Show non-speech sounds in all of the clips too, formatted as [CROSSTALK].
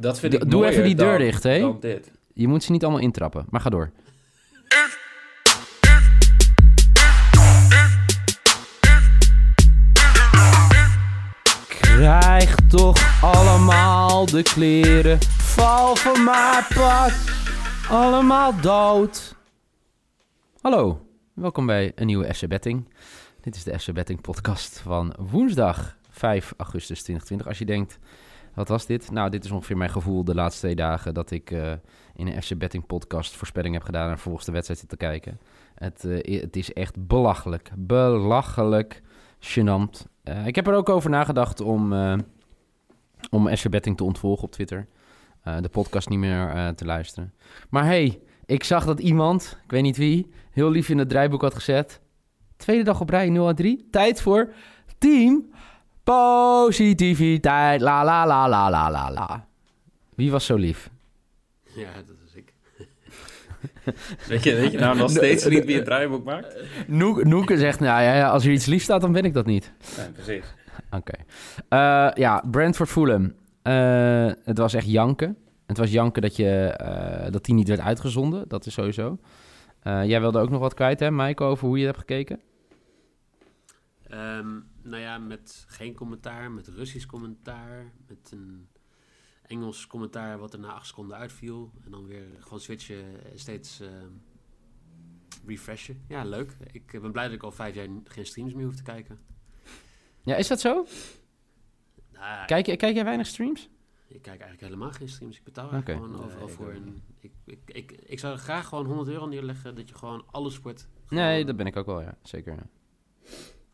Dat vind ik Doe even die deur dan- dicht, hè? dan dit. Je moet ze niet allemaal intrappen, maar ga door. Krijg toch allemaal de kleren, val van mijn pad, allemaal dood. Hallo, welkom bij een nieuwe FC Betting. Dit is de FC Betting podcast van woensdag 5 augustus 2020. Als je denkt, wat was dit? Nou, dit is ongeveer mijn gevoel de laatste twee dagen dat ik eh, in een FC Betting podcast voorspelling heb gedaan en vervolgens de wedstrijd zit te kijken. Het, eh, het is echt belachelijk, belachelijk gênant. Eh, ik heb er ook over nagedacht om, om FC Betting te ontvolgen op Twitter. De podcast niet meer te luisteren. Maar hey, ik zag dat iemand, ik weet niet wie, heel lief in het draaiboek had gezet. Tweede dag op rij 0 à 3. Tijd voor team positiviteit. La la la la la la la. Wie was zo lief? Ja, dat is ik. [LAUGHS] weet, je, weet je nou nog [LAUGHS] steeds niet wie het draaiboek maakt? Noek, Noeke zegt, nou ja, ja, als er iets lief staat, dan ben ik dat niet. Nee, precies. Oké. Eh, ja, Brentford Fulham. Eh, het was echt janken. Het was janken dat, je, eh, dat die niet werd uitgezonden. Dat is sowieso. Jij wilde ook nog wat kwijt, hè, Maaike, over hoe je hebt gekeken? Ehm, nou ja, met geen commentaar, met Russisch commentaar, met een Engels commentaar wat er na acht seconden uitviel. En dan weer gewoon switchen, en steeds ehm, refreshen. Ja, leuk. Ik ben blij dat ik al vijf jaar geen streams meer hoef te kijken. Ja, is dat zo? Nou, Kijk, je- kijk jij weinig streams? Ik kijk eigenlijk helemaal geen streams. Ik betaal Oké. gewoon overal Nee, voor. En ik, ik, ik, ik zou graag gewoon 100 euro neerleggen dat je gewoon alles sport. Nee, dat ben ik ook wel, ja. Zeker. ja.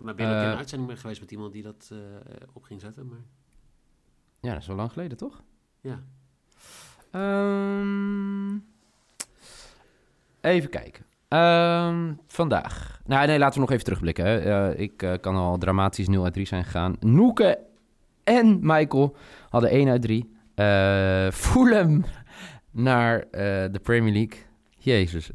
Voor mij ben je in Eh, een uitzending mee geweest met iemand die dat eh, op ging zetten. Maar Ja, dat is wel lang geleden, toch? ja. Ehm, even kijken. Ehm, vandaag. Nou, nee, laten we nog even terugblikken. Hè. Eh, ik eh, kan al dramatisch 0 uit 3 zijn gegaan. Noeke en Michael hadden 1 uit 3. Eh Fulham naar de Premier League. Jezus.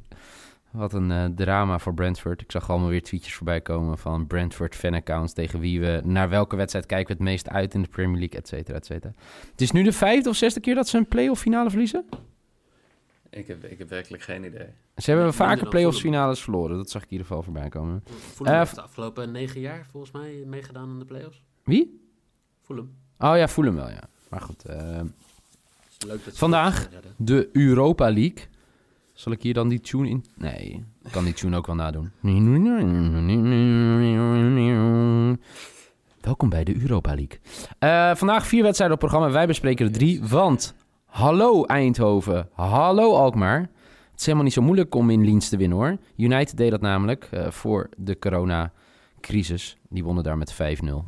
Wat een eh, drama voor Brentford. Ik zag allemaal weer tweetjes voorbij komen van Brentford fanaccounts... tegen wie we, naar welke wedstrijd kijken we het meest uit in de Premier League, et cetera, et cetera. Het is nu de vijfde of zesde keer dat ze een play-off finale verliezen. Ik heb, ik heb werkelijk geen idee. Ze hebben vaker play-offs Fulham. finales verloren. Dat zag ik in ieder geval voorbij komen. Fulham Eh, heeft de afgelopen negen jaar volgens mij meegedaan aan de play-offs. Wie? Fulham. Oh ja, voelen wel, ja. Maar goed. eh, Leuk dat Vandaag? de Europa League. Zal ik hier dan die tune in... Nee, ik kan die tune ook wel nadoen. Welkom bij de Europa League. Eh, vandaag vier wedstrijden op het programma. Wij bespreken er drie, want... Hallo Eindhoven, hallo Alkmaar. Het is helemaal niet zo moeilijk om in Liens te winnen hoor. United deed dat namelijk eh, voor de coronacrisis. Die wonnen daar met 5-0.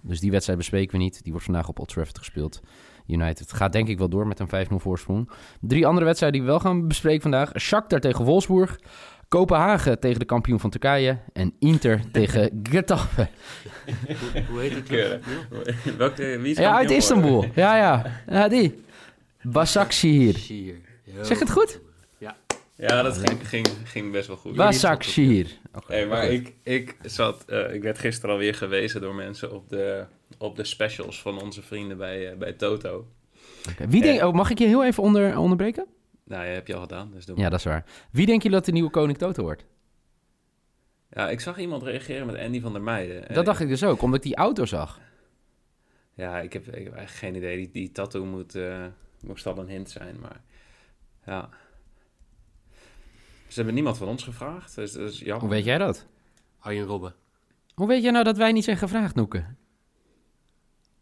Dus die wedstrijd bespreken we niet. Die wordt vandaag op Old Trafford gespeeld. United gaat denk ik wel door met een 5-0 voorsprong. Drie andere wedstrijden die we wel gaan bespreken vandaag. Shakhtar tegen Wolfsburg. Kopenhagen tegen de kampioen van Turkije. En Inter [LAUGHS] tegen Getafe. [LAUGHS] Hoe heet? Ja? Welke, wie is Ja, uit Istanbul. Ja, ja. Ja, die. [LAUGHS] Heel Zeg het goed? Ja, dat ging, ging, ging best wel goed. Hey, maar ik, ik, zat, eh, ik werd gisteren alweer gewezen door mensen op de, op de specials van onze vrienden bij, eh, bij Toto. Wie denk, oh, mag ik je heel even onder, onderbreken? Nou, ja, heb je al gedaan, dus doe Ja, dat is waar. Wie denken jullie dat de nieuwe koning Toto wordt? Ja, ik zag iemand reageren met Andy van der Meijden. Dat dacht ik dus ook, omdat ik die auto zag. Ja, ik heb, ik heb eigenlijk geen idee. Die, die tattoo moet, eh, moest al een hint zijn, maar ja. Ze hebben niemand van ons gevraagd, dus dat is jammer. Hoe weet jij dat? Arjen Robben. Hoe weet jij nou dat wij niet zijn gevraagd, Noeke?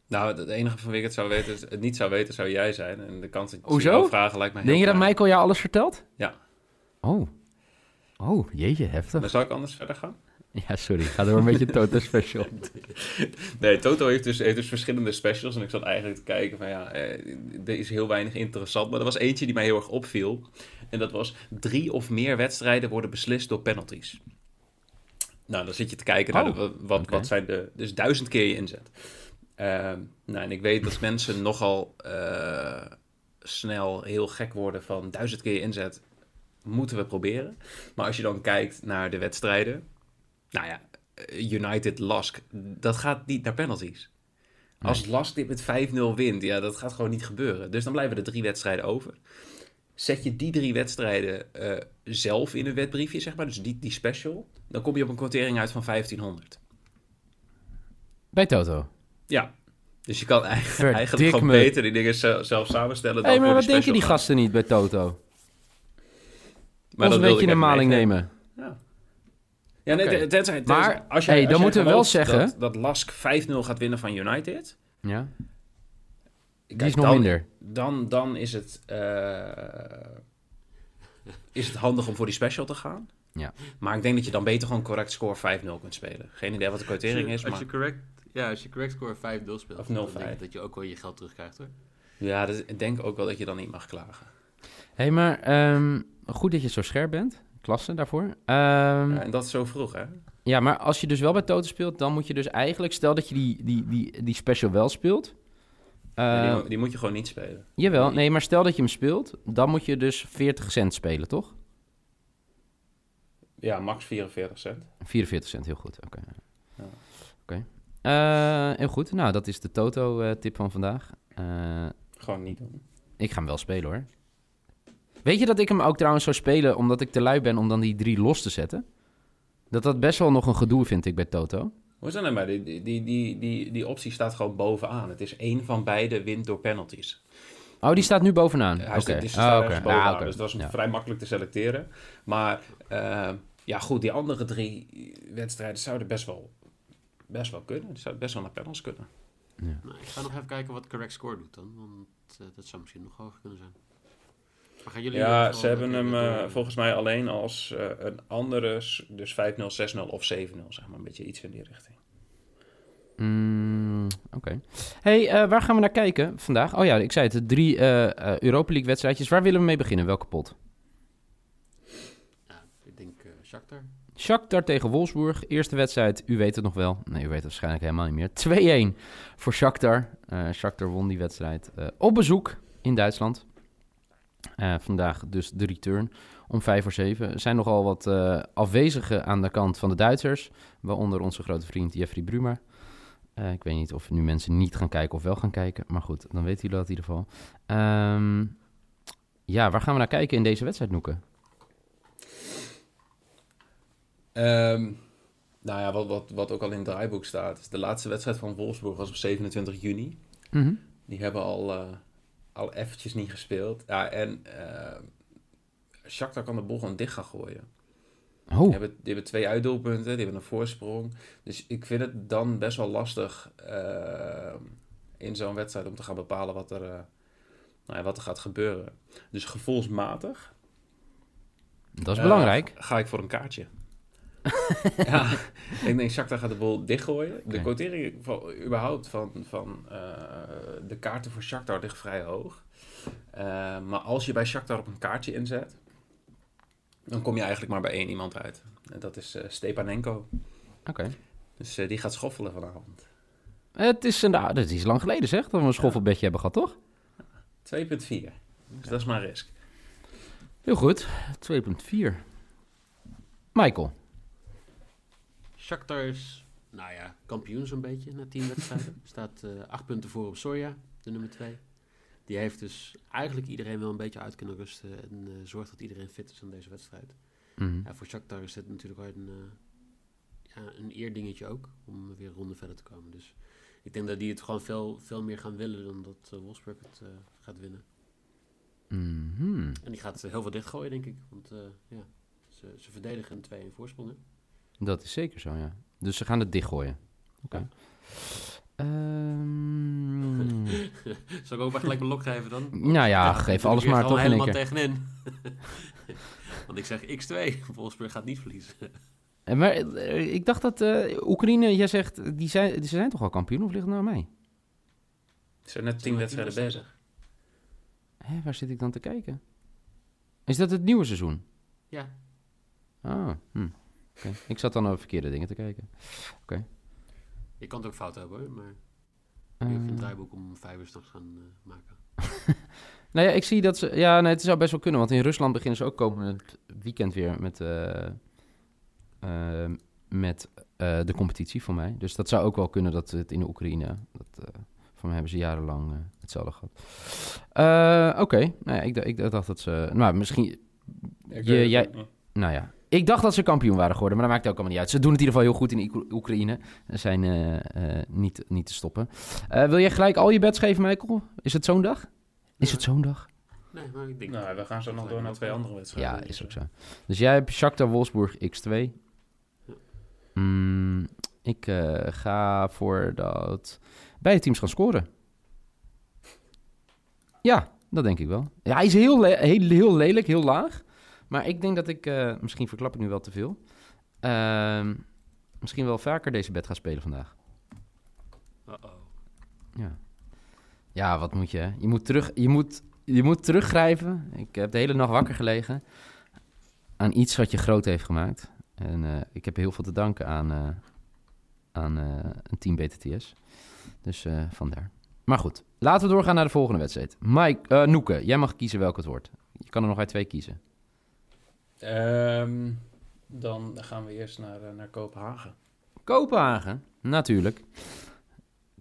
Nou, het enige van wie ik het zou weten, het niet zou weten, zou jij zijn. En de kans dat je jou vragen lijkt me heel Denk je dat. Michael jou alles vertelt? Ja. Oh. Oh, jeetje, heftig. Maar zal ik anders verder gaan? Ja, sorry. Ga door met je Toto special. [LAUGHS] Nee, Toto heeft dus, heeft dus verschillende specials. En ik zat eigenlijk te kijken van ja, eh, er is heel weinig interessant. Maar er was eentje die mij heel erg opviel. En dat was drie of meer wedstrijden worden beslist door penalties. Nou, dan zit je te kijken naar Oh, de- wat, wat zijn de... Dus duizend keer je inzet. Ehm, nou, en ik weet dat mensen nogal eh, snel heel gek worden van duizend keer je inzet. Moeten we proberen. Maar als je dan kijkt naar de wedstrijden. Nou ja, United Lask, dat gaat niet naar penalties. Als Lask dit met 5-0 wint, ja, dat gaat gewoon niet gebeuren. Dus dan blijven er drie wedstrijden over. Zet je die drie wedstrijden eh, zelf in een wedbriefje, zeg maar, dus die, die special, dan kom je op een quotering uit van 1500. Bij Toto. Ja, dus je kan eigenlijk, Verdik eigenlijk gewoon me. beter die dingen ze- zelf samenstellen. Dan maar voor wat denken die gasten niet bij Toto? Maar Ons een beetje een maling nemen. Ja. Ja, nee, tenzij, Maar, als jij, hey, als dan moeten we wel zeggen- Dat, dat Lask 5-0 gaat winnen van United. Ja, die kijk, is nog dan, minder. Dan, dan is, het, eh, [LAUGHS] is het handig om voor die special te gaan. Ja. Maar ik denk dat je dan beter gewoon correct score 5-0 kunt spelen. Geen idee wat de quotering is, als maar... je correct, ja, als je correct score 5-0 speelt, Of dan 0-5. denk ik dat je ook wel je geld terugkrijgt hoor. Ja, dus ik denk ook wel dat je dan niet mag klagen. Hé, hey, maar ehm, goed dat je zo scherp bent. Klasse daarvoor. Ehm, Ja, en dat is zo vroeg, hè? Ja, maar als je dus wel bij Toto speelt, dan moet je dus eigenlijk... Stel dat je die, die, die, die special wel speelt. Die, Eh, mo- die moet je gewoon niet spelen. jawel, nee, maar stel dat je hem speelt, dan moet je dus 40 cent spelen, toch? Ja, max 44 cent. 44 cent, heel goed. Oké. Ja. Oké. Eh, heel goed. Nou, dat is de Toto-tip van vandaag. Eh, Gewoon niet doen. ik ga hem wel spelen, hoor. Weet je dat ik hem ook trouwens zou spelen omdat ik te lui ben om dan die drie los te zetten? Dat dat best wel nog een gedoe vind ik bij Toto. Hoe is dat nou maar? Die, die, die, die, die, optie staat gewoon bovenaan. Het is één van beide wint door penalties. Oh, die staat nu bovenaan. Hij Oké. Ah, staat bovenaan, Ah, oké. dus dat was Ja. vrij makkelijk te selecteren. Maar eh, ja, goed, die andere drie wedstrijden zouden best wel, best wel kunnen. Die zouden best wel naar penalties kunnen. Nou, ik ga nog even kijken wat correct score doet dan, want eh, dat zou misschien nog hoger kunnen zijn. Maar gaan jullie Ja, ze hebben hem eh, volgens mij alleen als eh, een andere, dus 5-0, 6-0 of 7-0, zeg maar. Een beetje iets in die richting. Mm, Oké. hey, eh, waar gaan we naar kijken vandaag? Oh ja, ik zei het, de drie eh, eh, Europa League wedstrijdjes. Waar willen we mee beginnen? Welke pot? Ja, ik denk eh Shakhtar. Shakhtar tegen Wolfsburg. Eerste wedstrijd, u weet het nog wel. Nee, u weet het waarschijnlijk helemaal niet meer. 2-1 voor Shakhtar. Eh Shakhtar won die wedstrijd eh, op bezoek in Duitsland. Eh, vandaag dus de return om 5 voor 7. Er zijn nogal wat eh, afwezigen aan de kant van de Duitsers. Waaronder onze grote vriend Jeffrey Bruma. Eh, ik weet niet of nu mensen niet gaan kijken of wel gaan kijken. Maar goed, dan weten jullie dat in ieder geval. Ehm, ja, waar gaan we naar kijken in deze wedstrijd, Noeken? Ehm, nou ja, wat, wat, wat ook al in het draaiboek staat. is De laatste wedstrijd van Wolfsburg was op 27 juni. Mhm. Die hebben al, al eventjes niet gespeeld. Ja, en eh Shakhtar kan de boel gewoon dicht gaan gooien. Oh, Die, hebben, die hebben twee uitdoelpunten, die hebben een voorsprong. Dus ik vind het dan best wel lastig eh, in zo'n wedstrijd om te gaan bepalen wat er, eh, nou ja, wat er gaat gebeuren. Dus gevoelsmatig dat is belangrijk. ga ik voor een kaartje. [LAUGHS] ja, ik denk Shakhtar gaat de boel dichtgooien. De quotering van, überhaupt van, van eh, de kaarten voor Shakhtar ligt vrij hoog. Eh, maar als je bij Shakhtar op een kaartje inzet, dan kom je eigenlijk maar bij één iemand uit. En dat is eh, Stepanenko. Oké. Dus die gaat schoffelen vanavond. 2,4. Het is, nou, dat is lang geleden zeg, dat we een schoffelbedje hebben gehad, toch? Dus dat is maar risk. Heel goed, 2.4. Michael. Shakhtar is, nou ja, kampioen zo'n beetje na tien [LAUGHS] wedstrijden. Staat eh, acht punten voor op Soja, de nummer twee. Die heeft dus eigenlijk iedereen wel een beetje uit kunnen rusten en eh, zorgt dat iedereen fit is aan deze wedstrijd. Mhm. Ja, voor Shakhtar is dit natuurlijk wel een, eh, ja, een eerdingetje ook, om weer een ronde verder te komen. Dus ik denk dat die het gewoon veel, veel meer gaan willen dan dat Wolfsburg het gaat winnen. Mhm. En die gaat heel veel dichtgooien, denk ik. Want ja, ze, ze verdedigen een 2-1 voorsprong. hè. Dat is zeker zo, ja. Dus ze gaan het dichtgooien. Oké. Ehm, [LAUGHS] Zal ik ook maar gelijk een lok geven dan? nou ja, geef alles maar toch in één helemaal keer. tegenin. [LAUGHS] Want ik zeg X2, Wolfsburg [LAUGHS] gaat niet verliezen. En Maar eh, ik dacht dat eh, Oekraïne, jij zegt, die zijn, ze zijn toch al kampioen of ligt het nou aan mij? Ze zijn net tien wedstrijden bezig. Hé, waar zit ik dan te kijken? Is dat het nieuwe seizoen? Ja, Ah, hm. Oké. Ik zat dan over verkeerde dingen te kijken. je kan het ook fout hebben hoor, maar Eh, je hoeft een draaiboek om vijf uur s'nachts gaan eh, maken. [LAUGHS] nou ja, ik zie dat ze... Ja, nee, het zou best wel kunnen, want in Rusland beginnen ze ook komend weekend weer met, eh, eh, met eh, de competitie voor mij. Dus dat zou ook wel kunnen dat het in de Oekraïne... Dat, eh, voor mij hebben ze jarenlang hetzelfde gehad. Eh, Oké, nou ja, ik, ik dacht dat ze... Nou, misschien... Ik Je- jij-. Nou ja, ik dacht dat ze kampioen waren geworden, maar dat maakt ook allemaal niet uit. Ze doen het in ieder geval heel goed in Oek- Oekraïne. Ze zijn eh, eh, niet, niet te stoppen. Eh, wil jij gelijk al je bets geven, Michael? Is het zo'n dag? Is het zo'n dag? Nee, maar ik denk... Nou, we gaan zo nog door naar twee andere wedstrijden. Ja, is ook zo. Dus jij hebt Shakhtar Wolfsburg X2. Ja. Mm, ik eh, ga voor dat beide teams gaan scoren. Ja, dat denk ik wel. Ja, hij is heel, le- heel, heel lelijk, heel laag. Maar ik denk dat ik, eh, misschien verklap ik nu wel te veel, Ehm, misschien wel vaker deze bed ga spelen vandaag. Uh-oh. Ja. Ja, wat moet je? hè? Je moet, terug, je, moet, je moet teruggrijpen. Ik heb de hele nacht wakker gelegen aan iets wat je groot heeft gemaakt. En eh, ik heb heel veel te danken aan, eh, aan een team BTTS. Dus vandaar. Maar goed, laten we doorgaan naar de volgende wedstrijd. Mike, Noeke, jij mag kiezen welk het wordt. Je kan er nog uit twee kiezen. Ehm, dan gaan we eerst naar, eh, naar Kopenhagen. Kopenhagen, natuurlijk.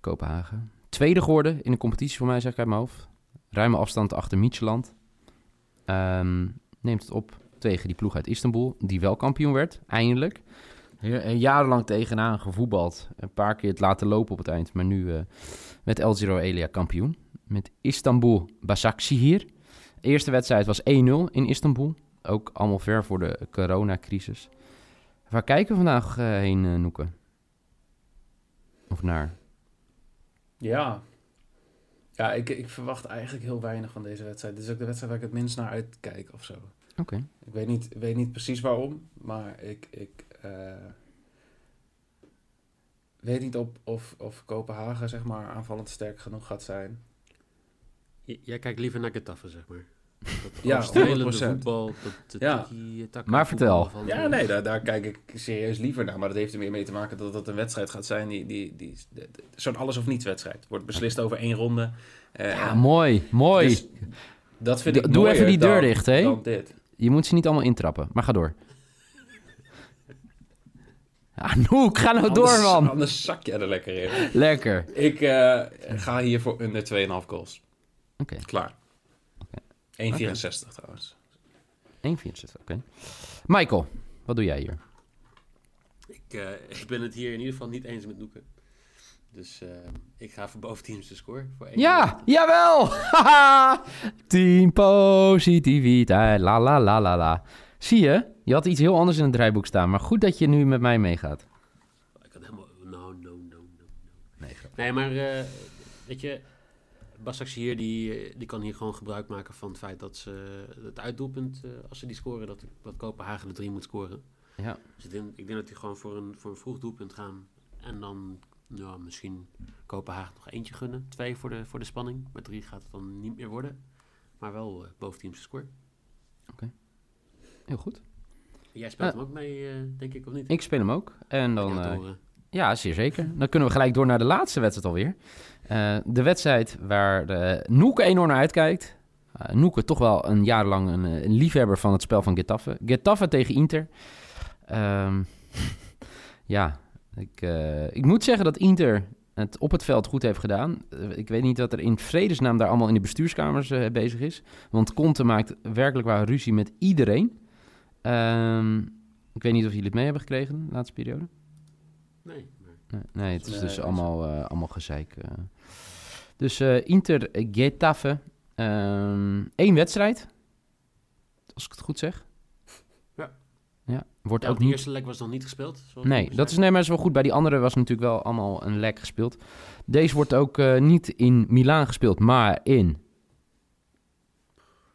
Kopenhagen. Tweede geworden in de competitie voor mij, zeg ik uit mijn hoofd. Ruime afstand achter Micheland. Ehm, neemt het op tegen die ploeg uit Istanbul, die wel kampioen werd, eindelijk. Eh, Jarenlang tegenaan gevoetbald. Een paar keer het laten lopen op het eind. Maar nu eh met El Giro Elia kampioen. Met Istanbul Başakşehir. De eerste wedstrijd was 1-0 in Istanbul. Ook allemaal ver voor de coronacrisis. Waar kijken we vandaag eh, heen, eh, Noeke? Of naar? Ja. Ja, ik, ik verwacht eigenlijk heel weinig van deze wedstrijd. Dit is ook de wedstrijd waar ik het minst naar uitkijk of zo. Oké. Ik weet niet, weet niet precies waarom, maar ik, ik eh, weet niet op, of, of Kopenhagen zeg maar, aanvallend sterk genoeg gaat zijn. J- jij kijkt liever naar Getafe, zeg maar. Dat Ja, strelende 100%. voetbal, dat dat Ja. Maar vertel. van, Ja, nee, daar, daar kijk ik serieus liever naar. Maar dat heeft er meer mee te maken dat het een wedstrijd gaat zijn. Die, die, die, Zo'n alles of niets wedstrijd. Wordt beslist over één ronde. Eh, Ja, mooi, mooi. dus dat vind Doe- ik doe even die deur dan- dicht, hè? Dan dit. Je moet ze niet allemaal intrappen, maar ga door. Ja, [LAUGHS] Noek, ga nou door, man. Anders zak je er lekker in. Lekker. Ik eh, ga hier voor under 2,5 goals. Oké, Klaar. 1,64 trouwens. 1,64, oké. Michael, wat doe jij hier? Ik, eh, [LAUGHS] ik ben het hier in ieder geval niet eens met Noeken. Dus eh, ik ga voor boventeams de score. Voor één Ja, jawel! [LAUGHS] Team positiviteit, la la la la la. Zie je? Je had iets heel anders in het draaiboek staan, maar goed dat je nu met mij meegaat. Ik had helemaal... No, no, no, no, no. Nee, grap. Nee, maar eh, weet je... Basak hier, die, eh, die kan hier gewoon gebruik maken van het feit dat ze het uitdoelpunt, eh, als ze die scoren, dat, dat Kopenhagen de drie moet scoren. Ja. Dus ik denk, ik denk dat die gewoon voor een, voor een vroeg doelpunt gaan. En dan ja, misschien Kopenhagen nog eentje gunnen. Twee voor de, voor de spanning. Maar drie gaat het dan niet meer worden. Maar wel eh boventeams score. Heel goed. Jij speelt Eh. hem ook mee, eh, denk ik, of niet? Ik speel hem ook. En dan, eh, eh, ja, zeer zeker. Dan kunnen we gelijk door naar de laatste wedstrijd alweer. Eh, de wedstrijd waar Noeke enorm naar uitkijkt. Uh, Noeke toch wel een jaar lang een, eh, een liefhebber van het spel van Getafe. Getafe tegen Inter. Ehm, [LAUGHS] ja, ik, eh, ik moet zeggen dat Inter het op het veld goed heeft gedaan. Eh, ik weet niet wat er in vredesnaam daar allemaal in de bestuurskamers eh, bezig is. Want Conte maakt werkelijk waar ruzie met iedereen. Ehm, ik weet niet of jullie het mee hebben gekregen de laatste periode. nee, Nee, het is dus allemaal, eh, allemaal gezeik. eh. Dus eh, Inter Getafe. ehm één wedstrijd. Als ik het goed zeg. Ja. Ja, wordt ja, ook de niet... eerste leg was nog niet gespeeld. Nee, dat is, nee, maar is wel goed. Bij die andere was natuurlijk wel allemaal een lek gespeeld. Deze wordt ook eh, niet in Milaan gespeeld, maar in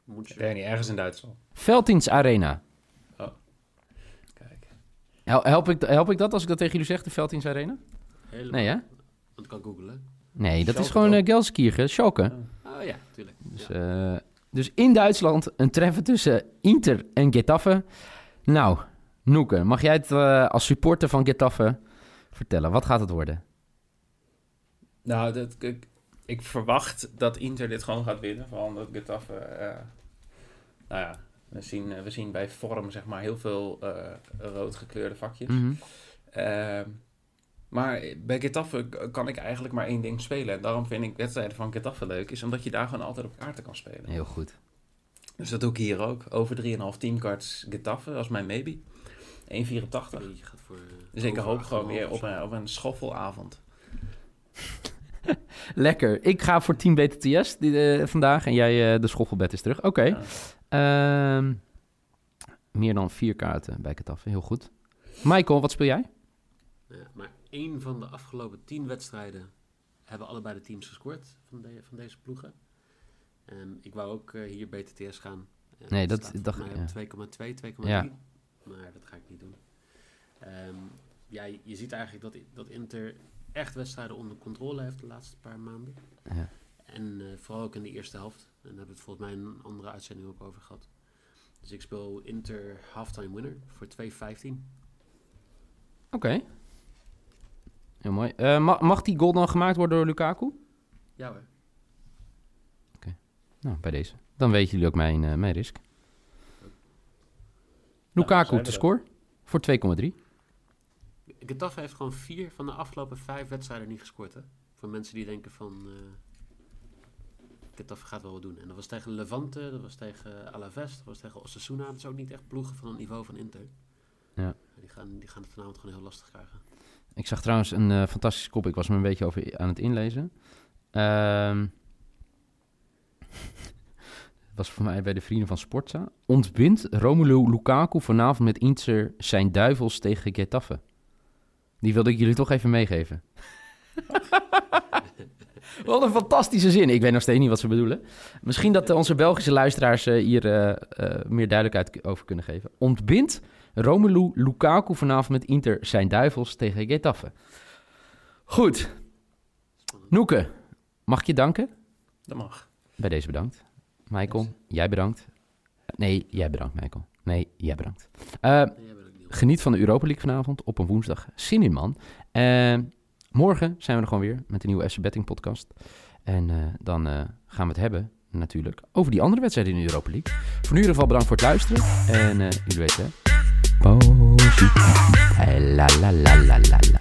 Moet je- niet ergens in Duitsland. Veltins Arena. Help ik, help ik dat als ik dat tegen jullie zeg, de Veldins Arena? Helemaal. Nee, hè? Want ik kan googlen. Nee, dat is gewoon uh, Gelsenkirchen, Schalke. Oh ja, tuurlijk. Dus, Ja. eh, dus in Duitsland een treffen tussen Inter en Getafe. Nou, Noeke, mag jij het eh, als supporter van Getafe vertellen? Wat gaat het worden? Nou, dat, ik, ik verwacht dat Inter dit gewoon gaat winnen. Vooral omdat Getafe... eh, nou ja, we zien, eh, we zien bij vorm zeg maar heel veel eh rood gekleurde vakjes. Mhm. Ehm, maar bij Getafe kan ik eigenlijk maar één ding spelen. En daarom vind ik wedstrijden van Getafe leuk. Is omdat je daar gewoon altijd op kaarten kan spelen. Heel goed. Dus dat doe ik hier ook. Over 3,5 teamcards Getafe als mijn maybe. 1,84. Je gaat voor... eh, Dus ik hoop gewoon 8,5 weer op een, op een schoffelavond. [LAUGHS] Lekker. Ik ga voor Team BTTS die, eh, vandaag en jij eh, de schoffelbed is terug. Oké. Ja. Ehm, meer dan vier kaarten bij Getafe. Heel goed. Michael, wat speel jij? Ja, maar één van de afgelopen tien wedstrijden hebben allebei de teams gescoord van, de, van deze ploegen. En ik wou ook hier BTTS gaan. Nee, het dat- mij op 2,2, 2,3. Ja. Maar dat ga ik niet doen. Ehm, ja, je, je ziet eigenlijk dat, dat Inter echt wedstrijden onder controle heeft de laatste paar maanden. Ja. En eh, vooral ook in de eerste helft. En daar hebben we het volgens mij in een andere uitzending ook over gehad. Dus ik speel Inter halftime winner voor 2,15. Oké. Heel mooi. Eh, ma- mag die goal dan gemaakt worden door Lukaku? Ja hoor. Nou, bij deze. Dan weten jullie ook mijn, eh, mijn risk. Lukaku te score voor 2,3. Getafe heeft gewoon vier van de afgelopen vijf wedstrijden niet gescoord. Hè? Voor mensen die denken van... eh Getafe gaat wel wat doen. En dat was tegen Levante, dat was tegen Alaves, dat was tegen Osasuna. Dat is ook niet echt ploegen van het niveau van Inter. Ja. Die, gaan, die gaan het vanavond gewoon heel lastig krijgen. Ik zag trouwens een eh, fantastische kop. Ik was me een beetje over aan het inlezen. Ehm [LAUGHS] was voor mij bij de vrienden van Sportza. Ontbindt Romelu Lukaku vanavond met Inter zijn duivels tegen Getafe? Die wilde ik jullie toch even meegeven. [LAUGHS] Wat een fantastische zin. Ik weet nog steeds niet wat ze bedoelen. Misschien dat eh, onze Belgische luisteraars eh, hier eh, eh, meer duidelijkheid over kunnen geven. Ontbindt Romelu Lukaku vanavond met Inter zijn duivels tegen Getafe. Goed. Noeke, mag ik je danken? Dat mag. Bij deze bedankt. Michael, jij bedankt. Nee, jij bedankt, Michael. Nee, jij bedankt. Eh, Geniet van de Europa League vanavond op een woensdag. Zin in, man. Eh, morgen zijn we er gewoon weer met een nieuwe FC Betting podcast. En eh, dan eh, gaan we het hebben, natuurlijk, over die andere wedstrijden in de Europa League. Voor nu in ieder geval bedankt voor het luisteren. En jullie weten, hè. Positief. La la la la la la.